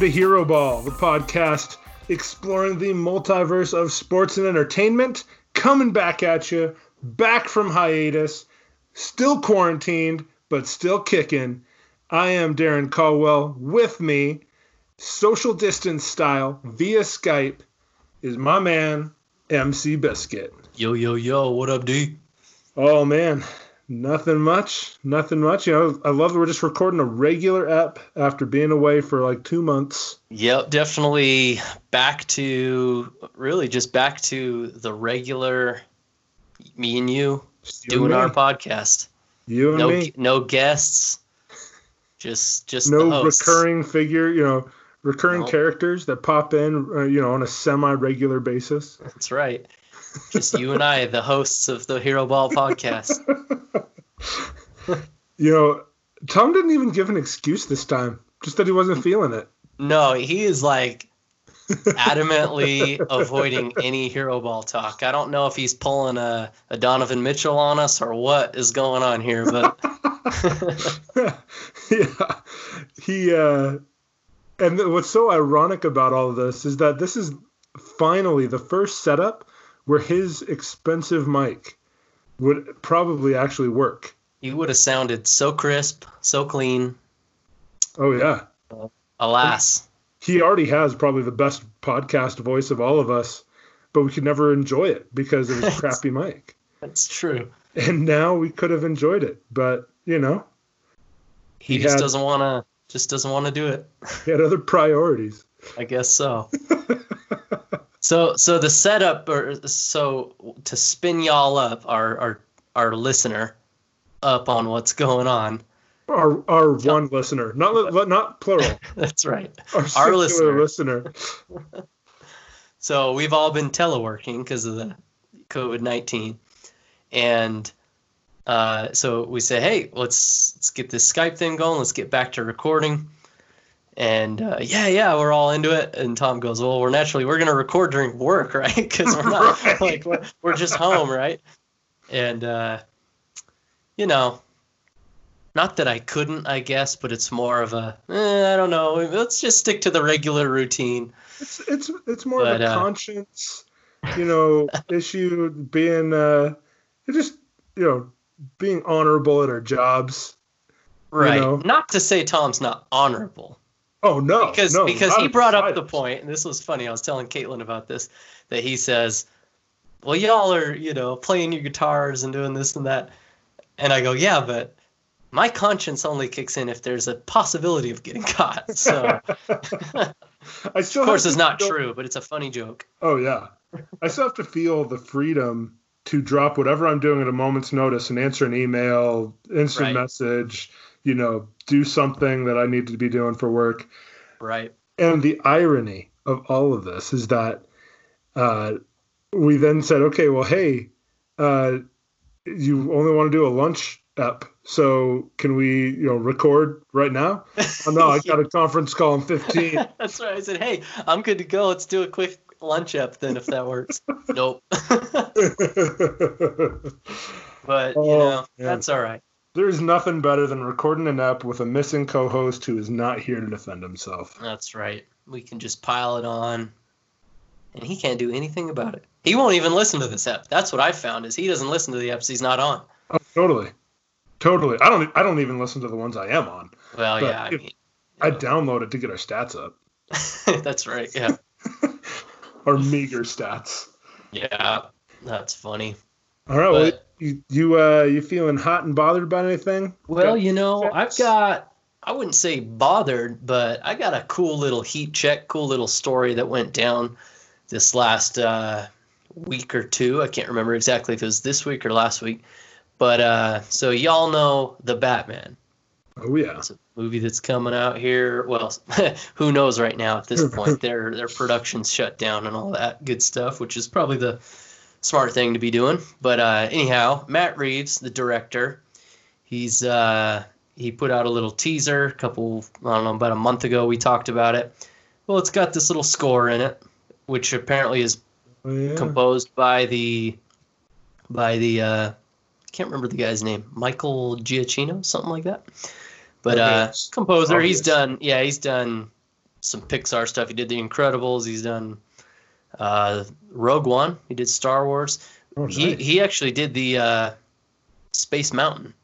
Welcome to Hero Ball, the podcast exploring the multiverse of sports and entertainment. Coming back at you, back from hiatus, still quarantined, but still kicking. I am Darren Caldwell. With me, social distance style via Skype, is my man, MC Biscuit. Yo, yo, yo, what up, D? Oh man, nothing much. Nothing much. You know, I love that we're just recording a regular app after being away for like two months. Yep, definitely back to really just back to the regular me and you you doing and our podcast. You and No me. no guests. Just just no recurring figure, you know, recurring No. characters that pop in, uh, you know, on a semi-regular basis. That's right. Just you and I, the hosts of the Hero Ball podcast. You know, Tom didn't even give an excuse this time, just that he wasn't feeling it. No, he is like adamantly avoiding any Hero Ball talk. I don't know if he's pulling a, a Donovan Mitchell on us or what is going on here, but yeah, he. uh And what's so ironic about all of this is that this is finally the first setup where his expensive mic would probably actually work. he would have sounded so crisp, so clean. Oh yeah. Uh, alas. he already has probably the best podcast voice of all of us, but we could never enjoy it because of his crappy mic. That's true. And now we could have enjoyed it, but you know, He, He just had- doesn't want to. Just doesn't want to do it. he had other priorities. I guess so. so so the setup, or so to spin y'all up, our our our listener, up on what's going on. Our our one listener, not not plural. That's right. Our, Our singular listener. So we've all been teleworking because of the COVID nineteen, and uh, so we say, hey, let's let's get this Skype thing going. Let's get back to recording. And uh, yeah, yeah, we're all into it. And Tom goes, well, we're naturally we're gonna record during work, right? Because we're not Right. like we're, we're just home, right? And uh, you know, not that I couldn't, I guess, but it's more of a eh, I don't know. Let's just stick to the regular routine. It's it's it's more But, of a uh, conscience, you know, issue. Being uh, just you know, being honorable at our jobs. Right. know? Not to say Tom's not honorable, Oh no, because no, because he brought up the point, and this was funny. I was telling Caitlin about this, that he says, "Well, y'all are you know playing your guitars and doing this and that," and I go, "Yeah, but." My conscience only kicks in if there's a possibility of getting caught. So, of I still course, have it's not feel- true, but it's a funny joke. Oh yeah, I still have to feel the freedom to drop whatever I'm doing at a moment's notice and answer an email, instant Right. message, you know, do something that I need to be doing for work. Right. And the irony of all of this is that uh, we then said, okay, well, hey, uh, you only want to do a lunch app, so can we, you know, record right now? Oh no, I got a conference call in 15. That's right. I said, "Hey, I'm good to go. Let's do a quick lunch up then, if that works." nope. but you Oh, know, that's all right. There's nothing better than recording an app with a missing co-host who is not here to defend himself. That's right. We can just pile it on, and he can't do anything about it. He won't even listen to this app. That's what I found is he doesn't listen to the apps he's not on. Oh, totally, totally. I don't. I don't even listen to the ones I am on. Well, yeah, I mean, I download it to get our stats up, that's right. Yeah, our meager stats. yeah, that's funny. All right. Well, you you uh you feeling hot and bothered about anything? Well, Got you know, checks? I've got, I wouldn't say bothered, but I got a cool little heat check, cool little story that went down this last uh, week or two. I can't remember exactly if it was this week or last week. But uh, so y'all know the Batman. Oh yeah. It's a movie that's coming out here. Well, who knows right now at this point? Their their production's shut down and all that good stuff, which is probably the smart thing to be doing. But uh, anyhow, Matt Reeves, the director, he's uh, he put out a little teaser a couple I don't know about a month ago. We talked about it. Well, it's got this little score in it, which apparently is Oh, yeah. composed by the by the uh can't remember the guy's name michael giacchino something like that but uh composer he's done yeah he's done some pixar stuff he did the incredibles he's done uh rogue one he did star wars. Oh, he nice. he actually did the uh space mountain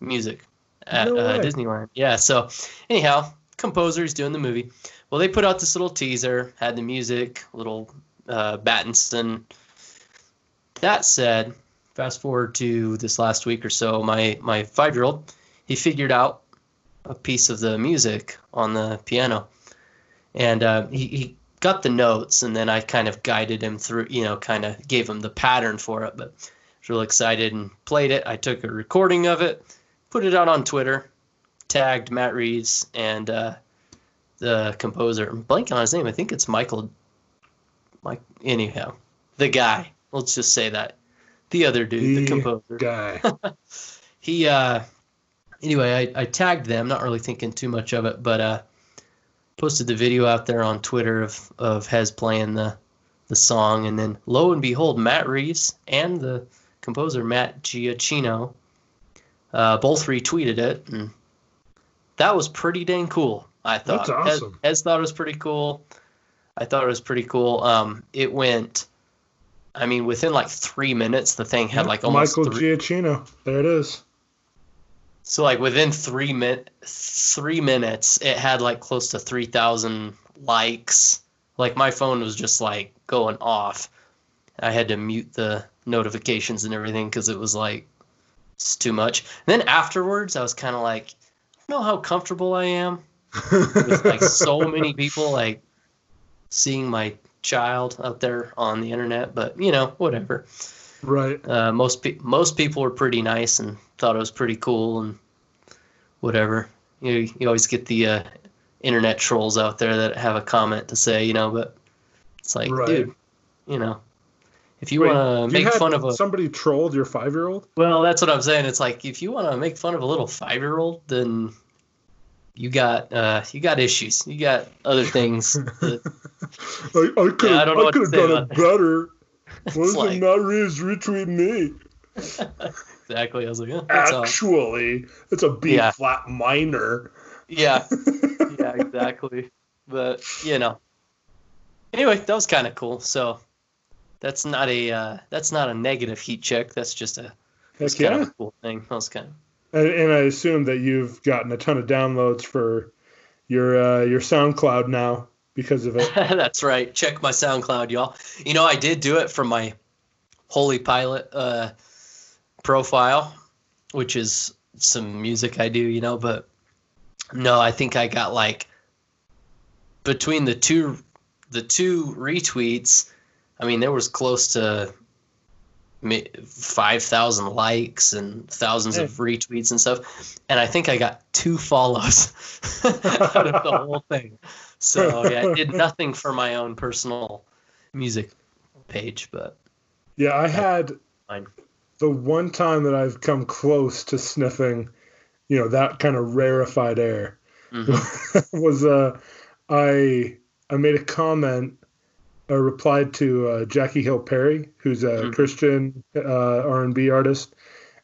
music at No uh, disneyland. Yeah so anyhow composer he's doing the movie. Well they put out this little teaser had the music little uh battinson. That said fast forward to this last week or so my my five year old he figured out a piece of the music on the piano. And uh, he, he got the notes and then i kind of guided him through you know kind of gave him the pattern for it but I was real excited and played it. I took a recording of it put it out on twitter tagged matt reeves and uh, the composer. I'm blanking on his name. I think it's michael mike anyhow the guy. Let's just say that. The other dude the The composer. guy. he uh anyway I, I tagged them. Not really thinking too much of it but uh posted the video out there on twitter of of hez playing the the song and then lo and behold matt reeves and the composer matt giacchino uh, both retweeted it and that was pretty dang cool i thought That's Hez- awesome. hez thought it was pretty cool i thought it was pretty cool um it went I mean, within like three minutes, the thing had like almost Michael three, Giacchino. There it is. So like within three min three minutes, it had like close to three thousand likes. Like my phone was just like going off. I had to mute the notifications and everything because it was like it's too much. And then afterwards, I was kind of like, I don't know how comfortable I am with like so many people like seeing my child out there on the internet. But you know, whatever right. uh, most pe- most people were pretty nice and thought it was pretty cool and whatever. You you always get the uh, internet trolls out there that have a comment to say, you know, but it's like, Right. dude, you know, if you want to make fun of a somebody trolled your five year old. well, that's what I'm saying. It's like if you want to make fun of a little five year old, then you got uh, you got issues. You got other things. that- I, I could Yeah, I don't know have what to have say done it better. Is like- it not retweeting me? exactly. I was like. Actually, it's a B Yeah. flat minor. Yeah. yeah, exactly. But you know, anyway, that was kind of cool. So that's not a uh, that's not a negative heat check. That's just a that's Heck kind yeah. of a cool thing. That was kind of And, and I assume that you've gotten a ton of downloads for your uh, your SoundCloud now because of it. that's right. Check my SoundCloud, y'all. You know, I did do it from my Holy Pilot uh, profile, which is some music I do. You know, but no, I think I got like between the two the two retweets. I mean, there was close to 5,000 likes and thousands of retweets and stuff. And I think I got two follows out of the whole thing. So, yeah, I did nothing for my own personal music page, but Yeah, I had Fine. the one time that I've come close to sniffing, you know, that kind of rarefied air mhm. was uh I I made a comment I replied to uh, Jackie Hill Perry, who's a Mhm. Christian uh, R&B artist,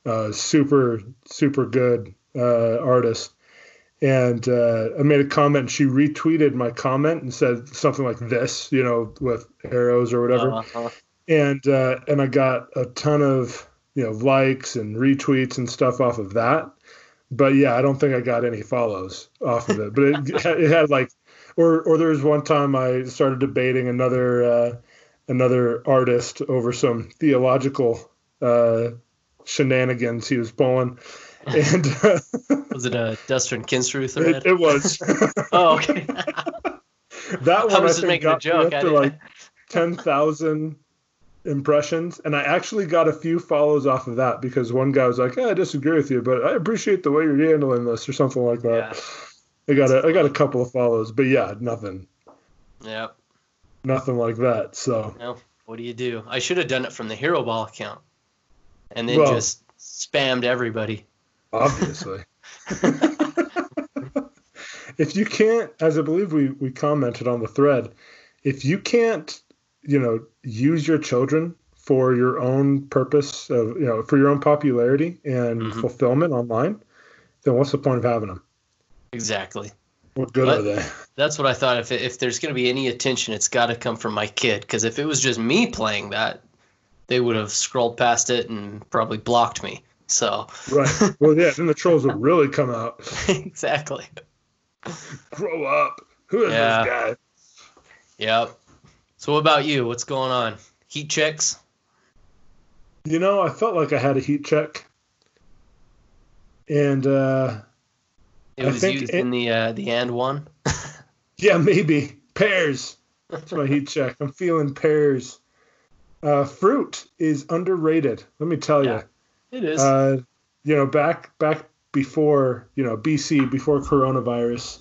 uh, super super good uh, artist, and uh, I made a comment. and She retweeted my comment and said something like this, you know, with arrows or whatever Uh-huh. and uh, and I got a ton of you know likes and retweets and stuff off of that. But yeah, I don't think I got any follows off of it. But it, it had like, or or there was one time I started debating another uh, another artist over some theological uh, shenanigans he was pulling, and uh, Was it a Dustin Kensrue thread? it, it was oh, okay. that one. I was I think making a got me joke. up I to like ten thousand impressions, and I actually got a few follows off of that because one guy was like, "Eh, "I disagree with you, but I appreciate the way you're handling this," or something like that. I got a I got a couple of follows, but yeah, nothing, yeah. nothing like that. So No. what do you do? I should have done it from the Hero Ball account, and then Well- just spammed everybody. Obviously. if you can't, as I believe we, we commented on the thread, if you can't, you know, use your children for your own purpose of, you know, for your own popularity and Mhm. fulfillment online, then what's the point of having them? Exactly. What good What? are they? That's what I thought. If if there's going to be any attention, it's got to come from my kid. Because if it was just me playing that, they would have scrolled past it and probably blocked me. So Right. Well, yeah, then the trolls would really come out. exactly. Grow up. Who is Yeah. this guy? Yep. So what about you? What's going on? Heat checks? You know, I felt like I had a heat check. And uh It was used it- in the uh, the and one. Yeah, maybe pears. That's my heat check. I'm feeling pears. Uh, fruit is underrated. Let me tell you. Yeah, It is. Uh, you know, back back before you know BC, before coronavirus,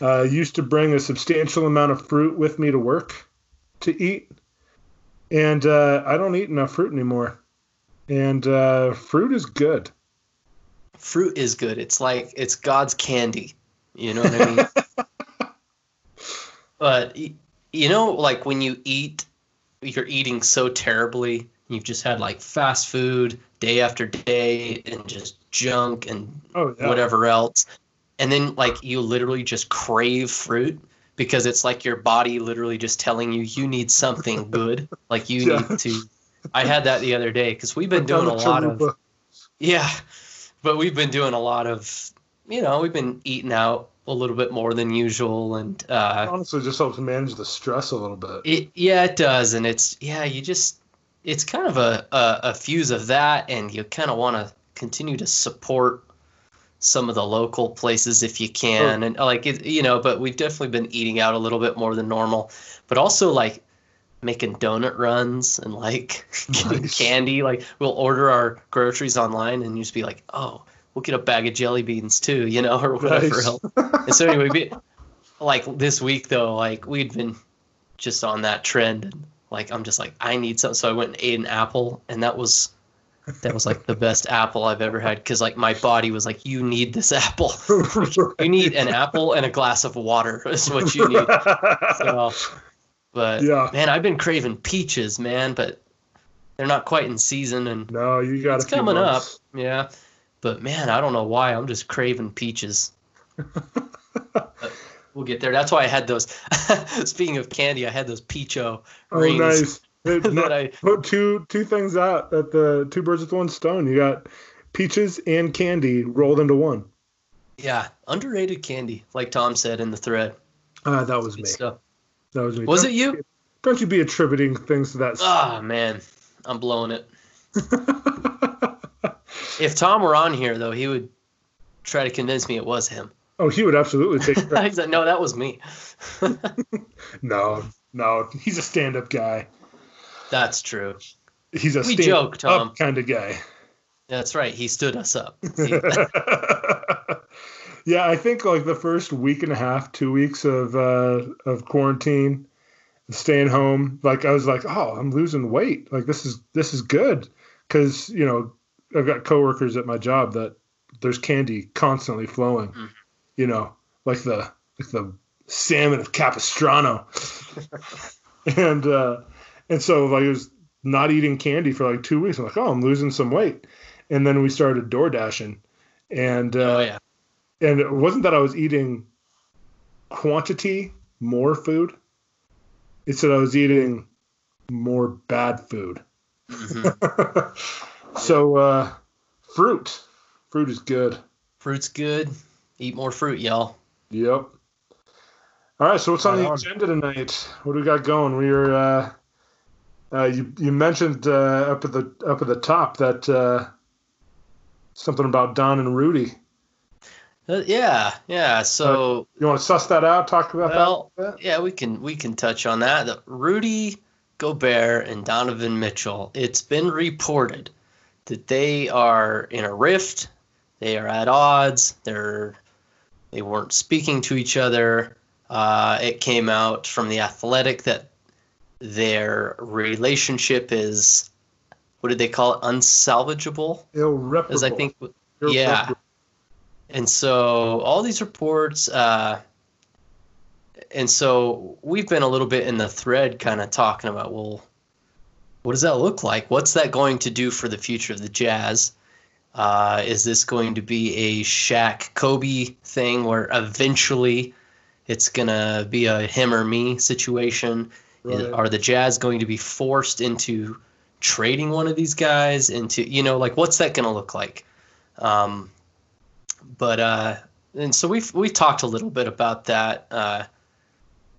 uh, used to bring a substantial amount of fruit with me to work to eat, and uh, I don't eat enough fruit anymore. And uh, fruit is good. Fruit is good. It's like it's God's candy. You know what I mean? but you know, like when you eat, you're eating so terribly. You've just had like fast food day after day and just junk and Oh yeah. whatever else. And then like you literally just crave fruit because it's like your body literally just telling you you need something good. Like you Yeah. need to I had that the other day because we've been doing a lot of yeah, but we've been doing a lot of you know we've been eating out a little bit more than usual and uh, Honestly, just helps manage the stress a little bit. it yeah it does and it's yeah you just it's kind of a a, a fuse of that and you kind of want to continue to support some of the local places if you can. And like it, you know but we've definitely been eating out a little bit more than normal. But also like making donut runs and like getting Nice. candy. Like we'll order our groceries online and you just be like oh we'll get a bag of jelly beans too you know or whatever Nice. and so anyway we, like this week though like we'd been just on that trend and like i'm just like i need something so i went and ate an apple and that was that was like the best apple i've ever had because like my body was like you need this apple. You need an apple and a glass of water is what you need. So but Yeah. man i've been craving peaches man but they're not quite in season and no, you got it's coming up. yeah. But man i don't know why i'm just craving peaches. But we'll get there that's why i had those speaking of candy i had those peacho Oh, rings nice. It- that i put two two things out at the two birds with one stone. You got peaches and candy rolled into one. yeah underrated candy like tom said in the thread Ah, that was me. stuff. That was me. was Don't- it you Don't you be attributing things to that. ah man i'm blowing it if tom were on here though he would try to convince me it was him oh, he would absolutely take credit. He's like, no that was me no, no, he's a stand-up guy. that's true He's a We stand joke, Tom. up kind of guy. that's right he stood us up yeah, I think like the first week and a half, two weeks of uh, of quarantine, staying home, like I was like, oh, I'm losing weight. Like this is this is good because you know I've got coworkers at my job that there's candy constantly flowing. Mm. You know, like the like the salmon of Capistrano, and uh, and so like I was not eating candy for like two weeks. I'm like, oh, I'm losing some weight, and then we started door dashing, and uh, oh yeah and it wasn't that I was eating quantity more food. It's that I was eating more bad food. Mhm. so uh, fruit, fruit is good. fruit's good eat more fruit y'all Yep. All right. So what's on the agenda tonight? What do we got going? We are. Uh, uh, you you mentioned uh, up at the up at the top that uh, something about Don and Rudy. Uh, yeah yeah so You want to suss that out? Talk about Well, that. yeah, we can we can touch on that. The Rudy Gobert and Donovan Mitchell. It's been reported that they are in a rift. They are at odds. They're they weren't speaking to each other. Uh, it came out from the Athletic that their relationship is what did they call it? Unsalvageable, Irreparable. as I think. Irreparable. Yeah. And so all these reports, uh, and so we've been a little bit in the thread, kind of talking about, well, what does that look like? What's that going to do for the future of the Jazz? Uh, is this going to be a Shaq Kobe thing where eventually it's gonna be a him or me situation? Right. Are the Jazz going to be forced into trading one of these guys? Into you know, like what's that gonna look like? Um, but uh, and so we've we've talked a little bit about that uh,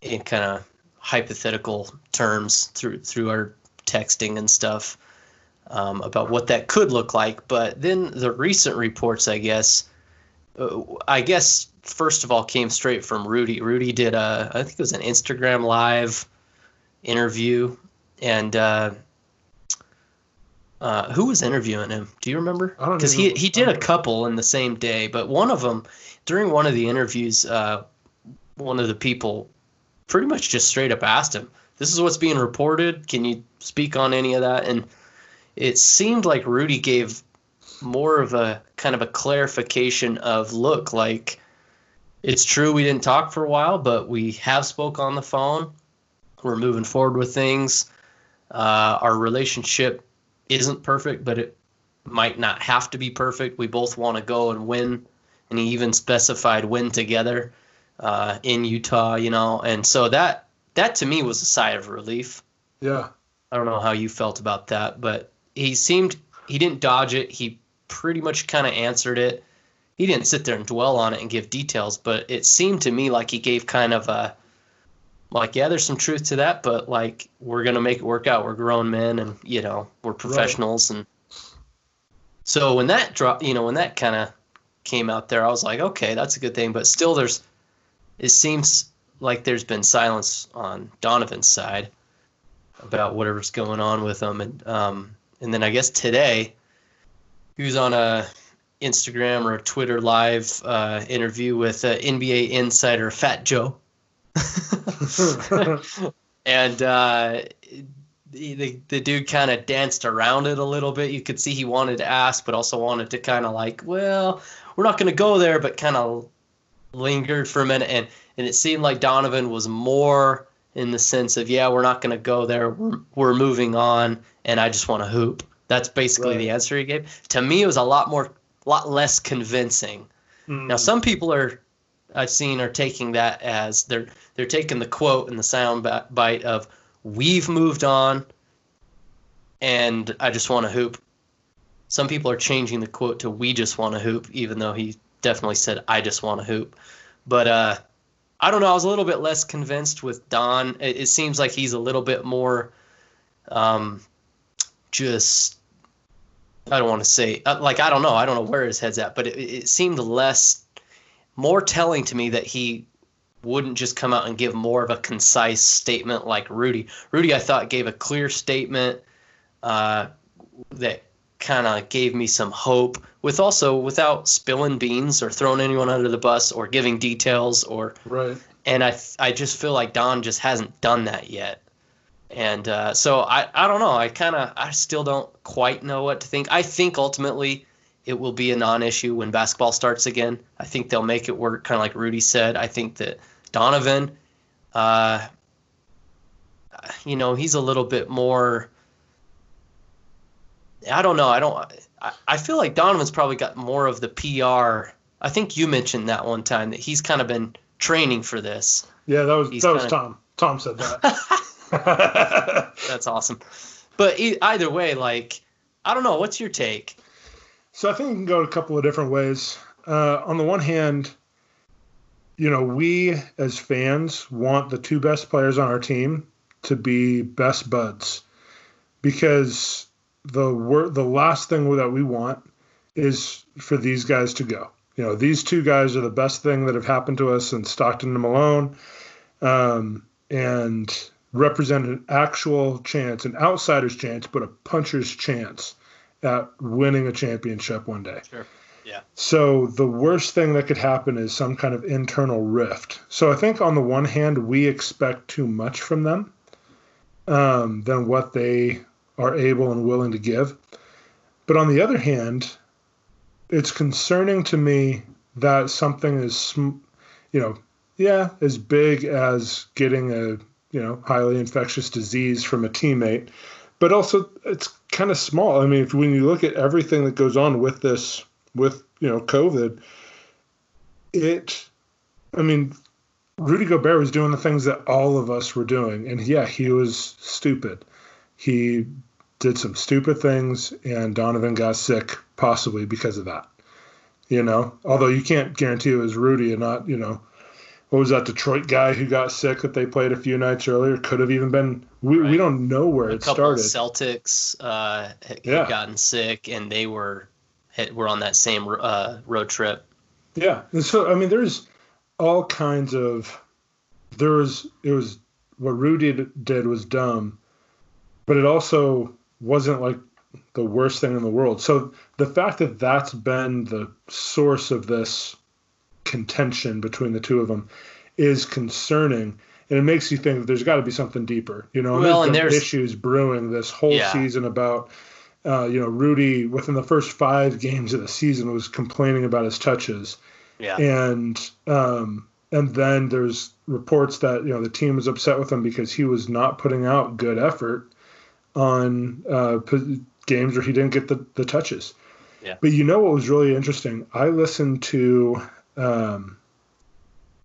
in kind of hypothetical terms through through our texting and stuff um, about what that could look like. But then the recent reports, I guess, uh, I guess first of all came straight from Rudy. Rudy did a I think it was an Instagram live interview, and uh, uh, who was interviewing him? Do you remember? I don't Because he he did a couple in the same day, but one of them during one of the interviews, uh, one of the people pretty much just straight up asked him, "This is what's being reported. Can you speak on any of that?" And it seemed like Rudy gave more of a kind of a clarification of, "Look, like it's true we didn't talk for a while, but we have spoke on the phone. We're moving forward with things. Uh, our relationship isn't perfect, but it might not have to be perfect. We both want to go and win." And he even specified win together uh, in Utah, you know, and so that that to me was a sigh of relief. Yeah. I don't know how you felt about that, but he seemed he didn't dodge it. He pretty much kind of answered it. He didn't sit there and dwell on it and give details, but it seemed to me like he gave kind of a like, yeah, there's some truth to that, but like we're gonna make it work out. We're grown men, and you know we're professionals, and so when that drop, you know, when that kind of came out there, I was like, okay, that's a good thing. But still, there's it seems like there's been silence on Donovan's side about whatever's going on with him, and um, and then I guess today he was on a Instagram or a Twitter live uh, interview with uh, NBA insider Fat Joe, and uh, the, the the dude kind of danced around it a little bit. You could see he wanted to ask, but also wanted to kind of like, well, we're not going to go there, but kind of lingered for a minute, and and it seemed like Donovan was more in the sense of, yeah, we're not going to go there. We're, we're moving on, and I just want to hoop. That's basically Right. the answer he gave. To me, it was a lot more, a lot less convincing. Mm. Now, some people are, I've seen, are taking that as they're they're taking the quote and the sound bite of "We've moved on," and I just want to hoop. Some people are changing the quote to "We just want to hoop," even though he definitely said "I just want to hoop." But uh, I don't know. I was a little bit less convinced with Don. It, it seems like he's a little bit more, um, just. I don't want to say uh, like I don't know. I don't know where his head's at, but it, it seemed less, more telling to me that he wouldn't just come out and give more of a concise statement like Rudy. Rudy, I thought gave a clear statement uh, that kind of gave me some hope, with also without spilling beans or throwing anyone under the bus or giving details or Right. and I I just feel like Don just hasn't done that yet. And uh, so I, I don't know. I kind of I still don't quite know what to think. I think ultimately it will be a non-issue when basketball starts again. I think they'll make it work, kind of like Rudy said. I think that Donovan, uh, you know, he's a little bit more. I don't know. I don't. I, I feel like Donovan's probably got more of the PR. I think you mentioned that one time that he's kind of been training for this. Yeah, that was He's that was Tom. Tom said that. That's awesome. But e- either way, like, I don't know. What's your take? So I think it can go a couple of different ways. Uh, on the one hand, you know, we as fans want the two best players on our team to be best buds because the wor- the last thing that we want is for these guys to go. You know, these two guys are the best thing that have happened to us since Stockton and Malone, um, and represent an actual chance, an outsider's chance, but a puncher's chance at winning a championship one day. Sure. Yeah. So the worst thing that could happen is some kind of internal rift. So I think on the one hand, we expect too much from them. um, than what they are able and willing to give. But on the other hand, it's concerning to me that something is, you know, yeah, as big as getting a you know highly infectious disease from a teammate, but also it's kind of small. I mean, if when you look at everything that goes on with this, with you know COVID, it, I mean, Rudy Gobert was doing the things that all of us were doing, and yeah, he was stupid. He did some stupid things, and Donovan got sick possibly because of that. You know, although you can't guarantee it was Rudy and not you know what was that Detroit guy who got sick that they played a few nights earlier? Could have even been. We, right. we don't know where a it couple started. Celtics uh, had yeah. gotten sick, and they were were on that same uh, road trip. Yeah, and so I mean, there's all kinds of there was it was what Rudy did was dumb, but it also wasn't like the worst thing in the world. So the fact that that's been the source of this contention between the two of them is concerning and it makes you think that there's got to be something deeper you know well, there's, and there's issues brewing this whole yeah. season about uh, you know rudy within the first five games of the season was complaining about his touches yeah and um, and then there's reports that you know the team was upset with him because he was not putting out good effort on uh, games where he didn't get the, the touches yeah. But you know what was really interesting? I listened to um,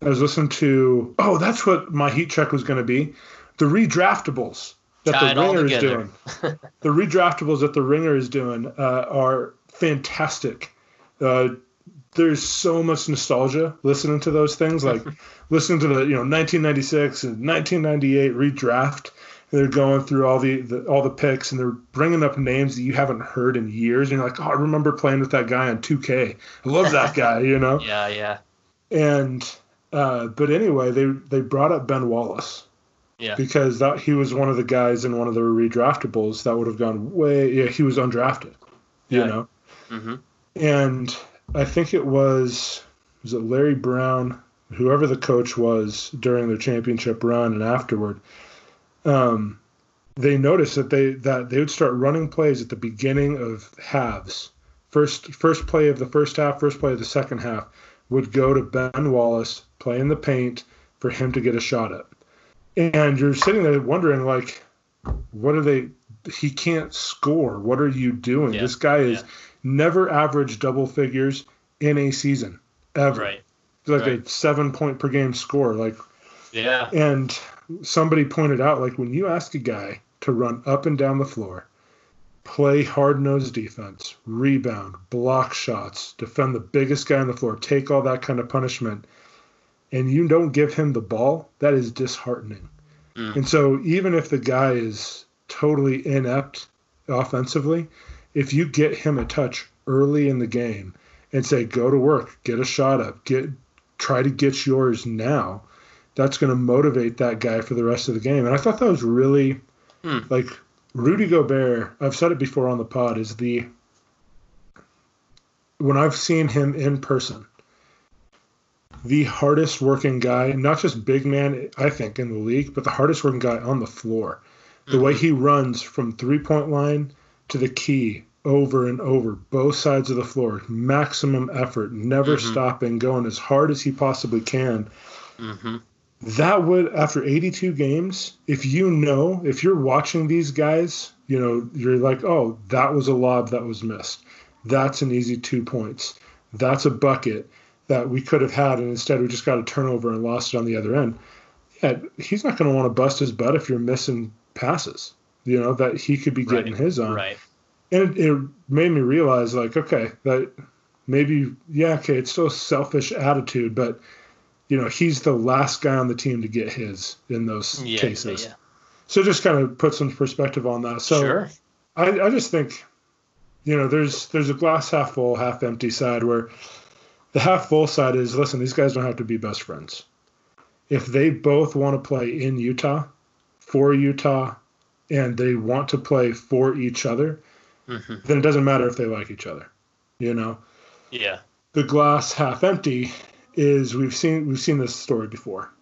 I was listening to oh, that's what my heat check was going to be, the redraftables that Tie the ringer is doing. the redraftables that the ringer is doing uh, are fantastic. Uh, there's so much nostalgia listening to those things, like listening to the you know 1996 and 1998 redraft. They're going through all the, the, all the picks and they're bringing up names that you haven't heard in years. And you're like, oh, I remember playing with that guy on 2K. I love that guy, you know. yeah, yeah. And uh, but anyway, they they brought up Ben Wallace. Yeah. Because that he was one of the guys in one of the redraftables that would have gone way. Yeah, he was undrafted. Yeah. You know. Mm-hmm. And I think it was was it Larry Brown, whoever the coach was during their championship run and afterward um, they noticed that they that they would start running plays at the beginning of halves. First first play of the first half, first play of the second half would go to Ben Wallace, play in the paint for him to get a shot up. And you're sitting there wondering like, what are they? He can't score. What are you doing? Yeah. This guy is Yeah. never averaged double figures in a season ever. Right. Like Right. a seven point per game score. Like Yeah. and somebody pointed out, like when you ask a guy to run up and down the floor, play hard nosed defense, rebound, block shots, defend the biggest guy on the floor, take all that kind of punishment, and you don't give him the ball, that is disheartening. Mm. And so even if the guy is totally inept offensively, if you get him a touch early in the game and say, go to work, get a shot up, get try to get yours now, that's going to motivate that guy for the rest of the game. And I thought that was really Hmm. like Rudy Gobert. I've said it before on the pod. Is the when I've seen him in person, the hardest working guy, not just big man, I think in the league, but the hardest working guy on the floor. The way he runs from three point line to the key over and over, both sides of the floor, maximum effort, never Mhm. stopping, going as hard as he possibly can Mm-hmm. That would after 82 games if you know if you're watching these guys you know you're like oh that was a lob that was missed that's an easy two points that's a bucket that we could have had and instead we just got a turnover and lost it on the other end yeah he's not going to want to bust his butt if you're missing passes you know that he could be getting Right. his on Right. and it, it made me realize like okay that maybe yeah okay it's still a selfish attitude but you know he's the last guy on the team to get his in those Yeah. cases Yeah. so just kind of put some perspective on that so sure. I, I just think you know there's there's a glass half full half empty side where the half full side is listen these guys don't have to be best friends if they both want to play in utah for utah and they want to play for each other hmm then it doesn't matter if they like each other you know Yeah. the glass half empty is we've seen we've seen this story before.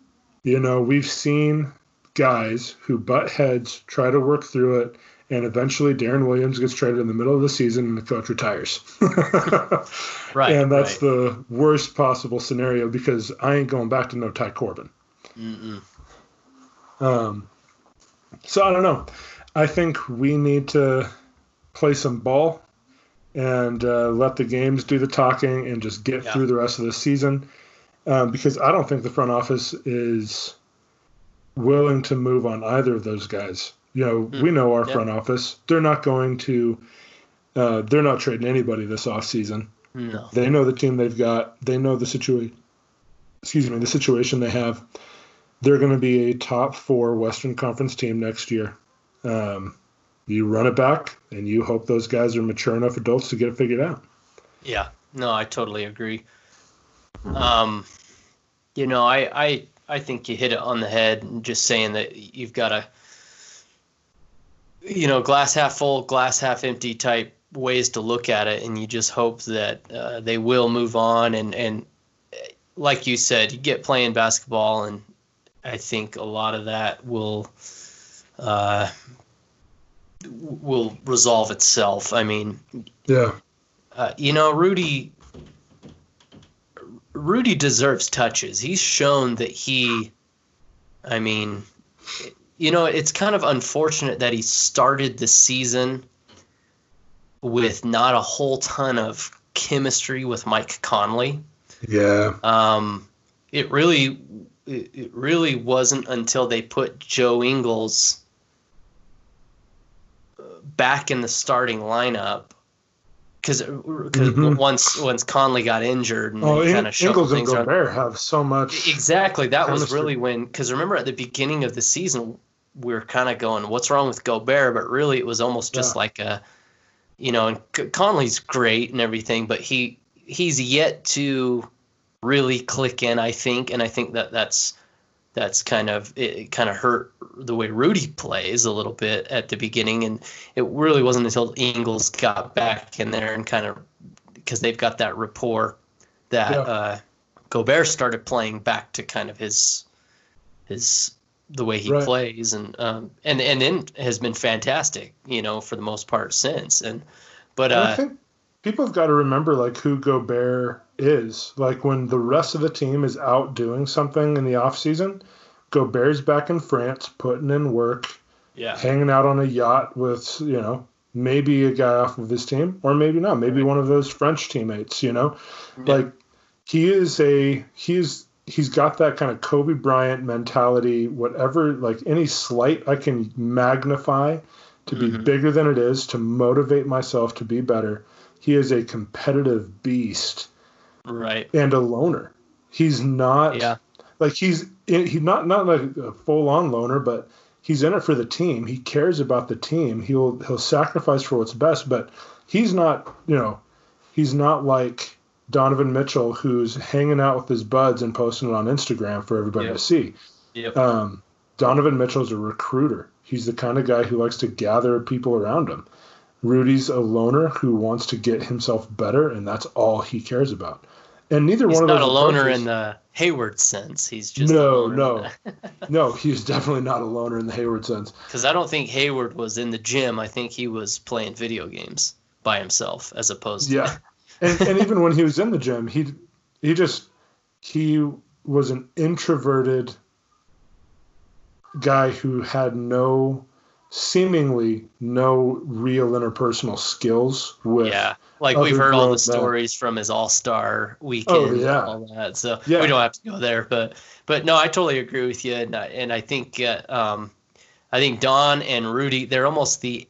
You know, we've seen guys who butt heads, try to work through it, and eventually Deron Williams gets traded in the middle of the season and the coach retires. Right. and that's right. the worst possible scenario because I ain't going back to no Ty Corbin. Mm-mm. Um, so I don't know. I think we need to play some ball and uh, let the games do the talking and just get Yeah. through the rest of the season. Um, because I don't think the front office is willing to move on either of those guys. You know, we know our Yeah. front office; they're not going to. Uh, they're not trading anybody this offseason. No. They know the team they've got. They know the situation. Excuse me, the situation they have. They're going to be a top four Western Conference team next year. Um, you run it back, and you hope those guys are mature enough adults to get it figured out. Yeah, no, I totally agree. Um, you know, I, I, I think you hit it on the head. Just saying that you've got a, you know, glass half full, glass half empty type ways to look at it, and you just hope that uh, they will move on. And and like you said, you get playing basketball, and I think a lot of that will. Uh, will resolve itself. I mean, Yeah. uh, you know, Rudy. Rudy deserves touches. He's shown that he, I mean, you know, it's kind of unfortunate that he started the season with not a whole ton of chemistry with Mike Conley. Yeah. Um, it really, it really wasn't until they put Joe Ingles back in the starting lineup because Mhm. once once Conley got injured and Oh, kind of shuffled Ingles and things around. Gobert have so much. Exactly, that was really when because remember at the beginning of the season we were kind of going, "What's wrong with Gobert?" But really, it was almost just Yeah. like a, you know, and Conley's great and everything, but he he's yet to really click in. I think, and I think that that's that's kind of it, kind of hurt the way Rudy plays a little bit at the beginning, and it really wasn't until Ingles got back in there and kind of because they've got that rapport that Yeah. uh, Gobert started playing back to kind of his his the way he Right. plays and um and and then has been fantastic you know for the most part since and but uh think people have got to remember like who Gobert is. Like when the rest of the team is out doing something in the off season, Gobert's back in France putting in work, yeah hanging out on a yacht with you know maybe a guy off of his team or maybe not, maybe one of those French teammates. You know, Yeah. like he is a he's he's got that kind of Kobe Bryant mentality. Whatever, like any slight I can magnify to be Mhm. bigger than it is to motivate myself to be better. He is a competitive beast right and a loner. He's not yeah like he's he's not not like a full on loner, but he's in it for the team. He cares about the team. He'll he'll sacrifice for what's best, but he's not you know he's not like Donovan Mitchell who's hanging out with his buds and posting it on Instagram for everybody Yep. to see. yep Um, Donovan Mitchell's a recruiter. He's the kind of guy who likes to gather people around him. Rudy's a loner who wants to get himself better, and that's all he cares about. And neither he's one of them is not a loner approaches- in the Hayward sense he's just no, no, no. He's definitely not a loner in the Hayward sense. because I don't think Hayward was in the gym I think he was playing video games by himself as opposed to Yeah, and, and even when he was in the gym, he he just he was an introverted guy who had no seemingly no real interpersonal skills with Yeah, like we've heard all the men. stories from his All Star weekend, Oh, yeah. and all that. So Yeah. we don't have to go there, but but no, I totally agree with you, and I, and I think uh, um, I think Don and Rudy they're almost the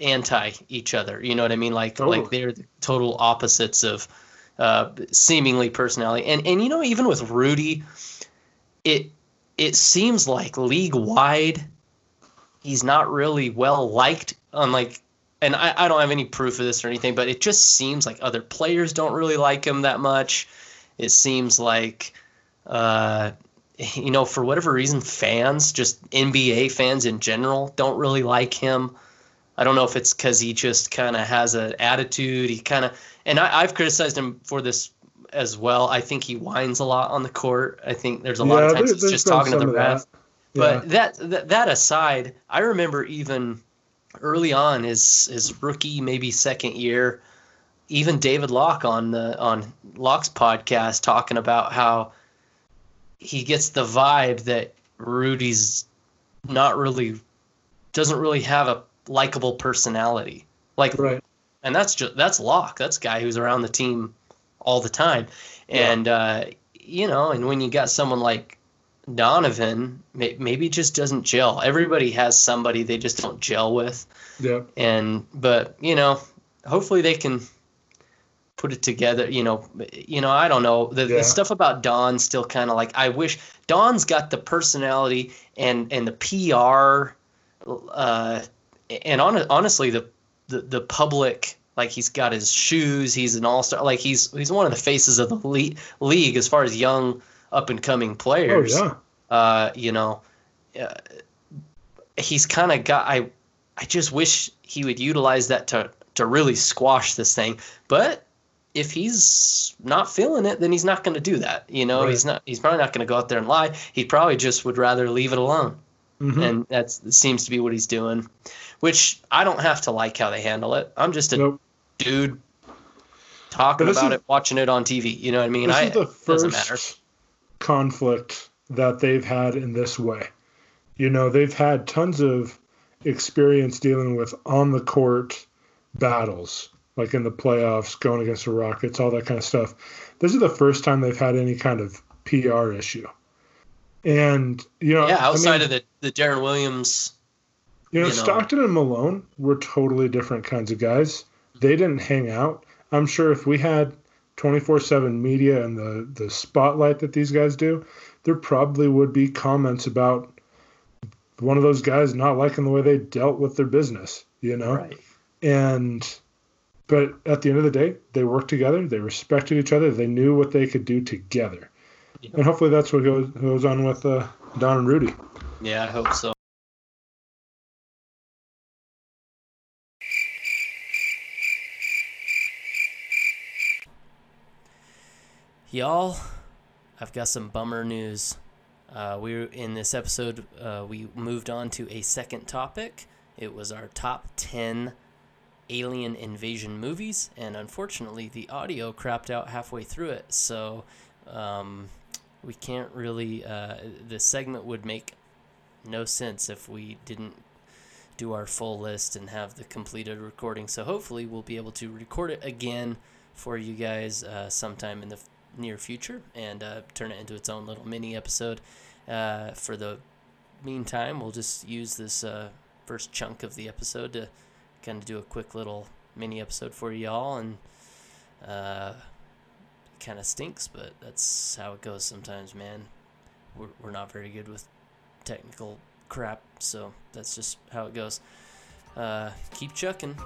anti each other. You know what I mean? Like Totally. like they're the total opposites of uh, seemingly personality, and and you know even with Rudy, it it seems like league wide he's not really well liked on like and I, I don't have any proof of this or anything, but it just seems like other players don't really like him that much. It seems like, uh, you know, for whatever reason, fans, just NBA fans in general, don't really like him. I don't know if it's because he just kind of has an attitude. He kind of, and I, I've criticized him for this as well. I think he whines a lot on the court. I think there's a lot of times he's just talking to the ref. that. But that, that that aside, I remember even early on his his rookie maybe second year, even David Locke on the on Locke's podcast talking about how he gets the vibe that Rudy's not really doesn't really have a likable personality. Like right. and that's just that's Locke. That's a guy who's around the team all the time. Yeah. And uh, you know, and when you got someone like Donovan, may, maybe just doesn't gel. Everybody has somebody they just don't gel with. Yeah. And but you know, hopefully they can put it together. You know, you know, I don't know the, Yeah. the stuff about Don. Still kind of like I wish Don's got the personality and and the PR, uh, and on, honestly the, the the public. Like he's got his shoes. He's an all star. Like he's he's one of the faces of the le- league as far as young up and coming Oh players yeah. uh, you know, uh, he's kind of got. I, I just wish he would utilize that to to really squash this thing. But if he's not feeling it, then he's not going to do that. You know, Right. he's not. He's probably not going to go out there and lie. He probably just would rather leave it alone, Mhm. and that seems to be what he's doing. Which I don't have to like how they handle it. I'm just a Nope. dude talking about is- it, watching it on TV. You know what I mean? This I is the doesn't matter. first conflict that they've had in this way. You know, they've had tons of experience dealing with on the court battles, like in the playoffs, going against the Rockets, all that kind of stuff. This is the first time they've had any kind of PR issue. And, you know, Yeah, I outside mean, of the the Deron Williams. You know, you know. Stockton and Malone were totally different kinds of guys. They didn't hang out. I'm sure if we had 24/7 media and the the spotlight that these guys do, there probably would be comments about one of those guys not liking the way they dealt with their business, you know? Right. And but at the end of the day, they worked together, they respected each other, they knew what they could do together. Yeah. And hopefully that's what goes goes on with uh, Don and Rudy. Yeah, I hope so. Y'all, I've got some bummer news. Uh, we in this episode uh, we moved on to a second topic. It was our top ten alien invasion movies, and unfortunately, the audio crapped out halfway through it. So um, we can't really. Uh, the segment would make no sense if we didn't do our full list and have the completed recording. So hopefully we'll be able to record it again for you guys uh, sometime in the near future and uh, turn it into its own little mini episode. Uh, for the meantime, we'll just use this uh, first chunk of the episode to kind of do a quick little mini episode for y'all and uh, kind of stinks, but that's how it goes sometimes, man. We're, we're not very good with technical crap, so that's just how it goes. Uh, keep chucking.